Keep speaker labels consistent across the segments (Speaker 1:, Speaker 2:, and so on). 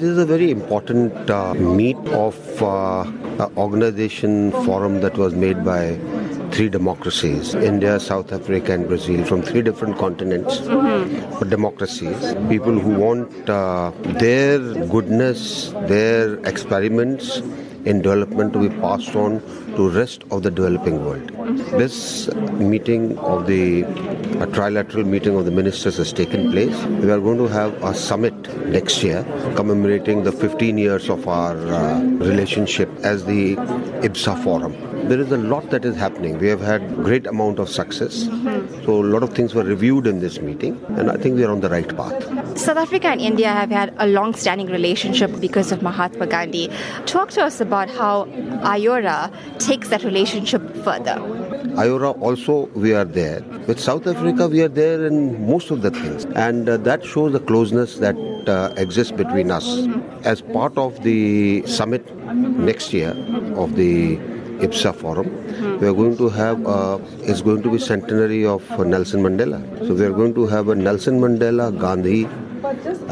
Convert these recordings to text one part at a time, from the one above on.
Speaker 1: This is a very important uh, meet of uh, organization forum that was made by three democracies India, South Africa, and Brazil from three different continents. Mm-hmm. Democracies, people who want uh, their goodness, their experiments in development to be passed on to rest of the developing world. This meeting of the trilateral meeting of the ministers has taken place. We are going to have a summit next year commemorating the 15 years of our uh, relationship as the IBSA forum there is a lot that is happening. We have had great amount of success. So a lot of things were reviewed in this meeting, and I think we are on the right path.
Speaker 2: South Africa and India have had a long-standing relationship because of Mahatma Gandhi. Talk to us about how IORA takes that relationship further.
Speaker 1: IORA also we are there. With South Africa we are there in most of the things, and uh, that shows the closeness that uh, exists between us. As part of the summit next year of the IBSA forum. We are going to have, uh, it's going to be centenary of Nelson Mandela. So we are going to have a Nelson Mandela Gandhi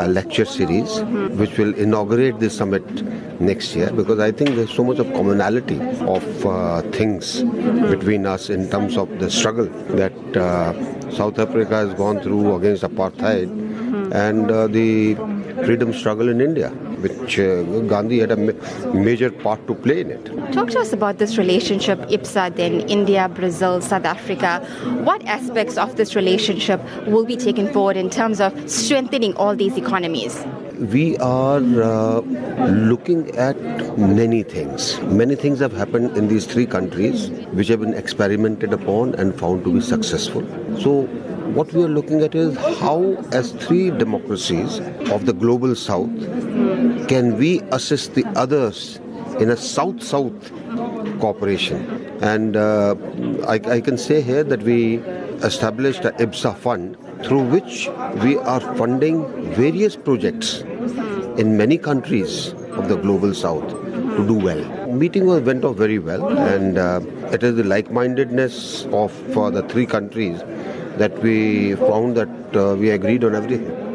Speaker 1: lecture series, mm-hmm. which will inaugurate the summit next year because I think there's so much of commonality of uh, things mm-hmm. between us in terms of the struggle that uh, South Africa has gone through against apartheid and uh, the freedom struggle in India, which uh, Gandhi had a ma- major part to play in it.
Speaker 2: Talk to us about this relationship, IBSA, then India, Brazil, South Africa. What aspects of this relationship will be taken forward in terms of strengthening all these economies?
Speaker 1: We are uh, looking at many things. Many things have happened in these three countries which have been experimented upon and found to be successful. So what we are looking at is how, as three democracies of the global south, can we assist the others in a south south cooperation. And uh, I, I, can say here that we established a IBSA fund through which we are funding various projects in many countries of the global south to do well. Meeting went off very well, and uh, it is the like-mindedness of uh, the three countries that we found that uh, we agreed on everything.